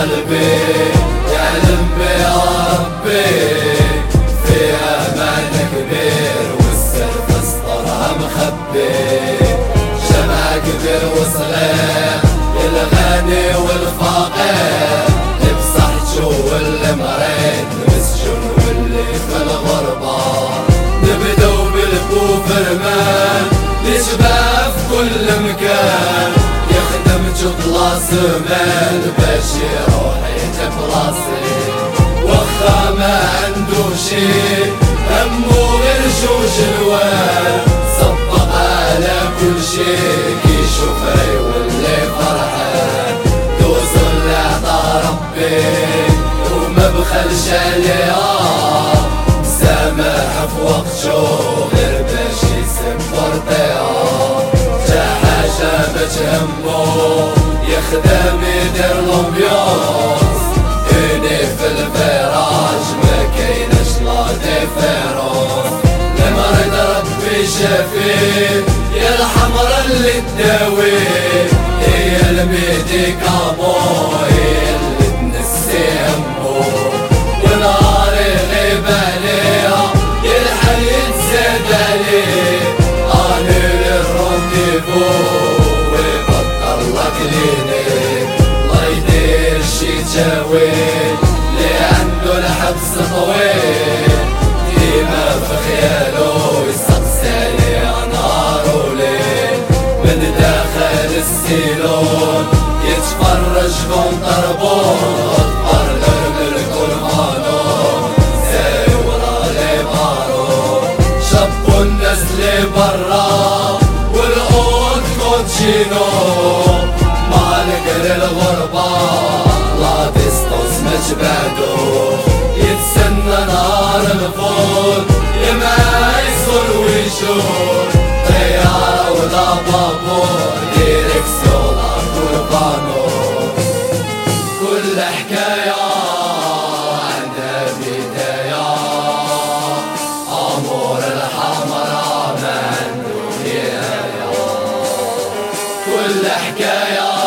قلبي يعلم بيا ربي في أمان كبير والسر فسطرها مخبي. جمع كبير وصغير الغني والفقير تبصح تشوف المريض مسجون واللي في الغربة. نبدو بالبوفرمان لشباب كل مكان. جطلاس مال باش يروح يتبلاصي وخا ما عنده شي همو غير جوج الوان صبق على كل شي كي يشوف يولي فرحان دوزو اللي عطا ربي وما بخلش عليها. سامح في وقت شو غير باش يسبر طيها حاجة بتهمو يخدم اللي تداوي هي اللي تنسي همو ونهار يغيب عليها يلحق يتزاد عليه اني الرونديفو ويبطل لك لينيك الله يدير شي تاويل اللي عنده الحبس طويل. السيلون يتفرج كون طربون اطفال لرمل قربانو زي ورا لي بارو شبوا الناس اللي برا والقوت كوتشينو مع القر الغربة لا ديستوس مش بعدو. يتسنى نهار الفول يما يصر ويشوف طيارة ولا بابور كل حكاية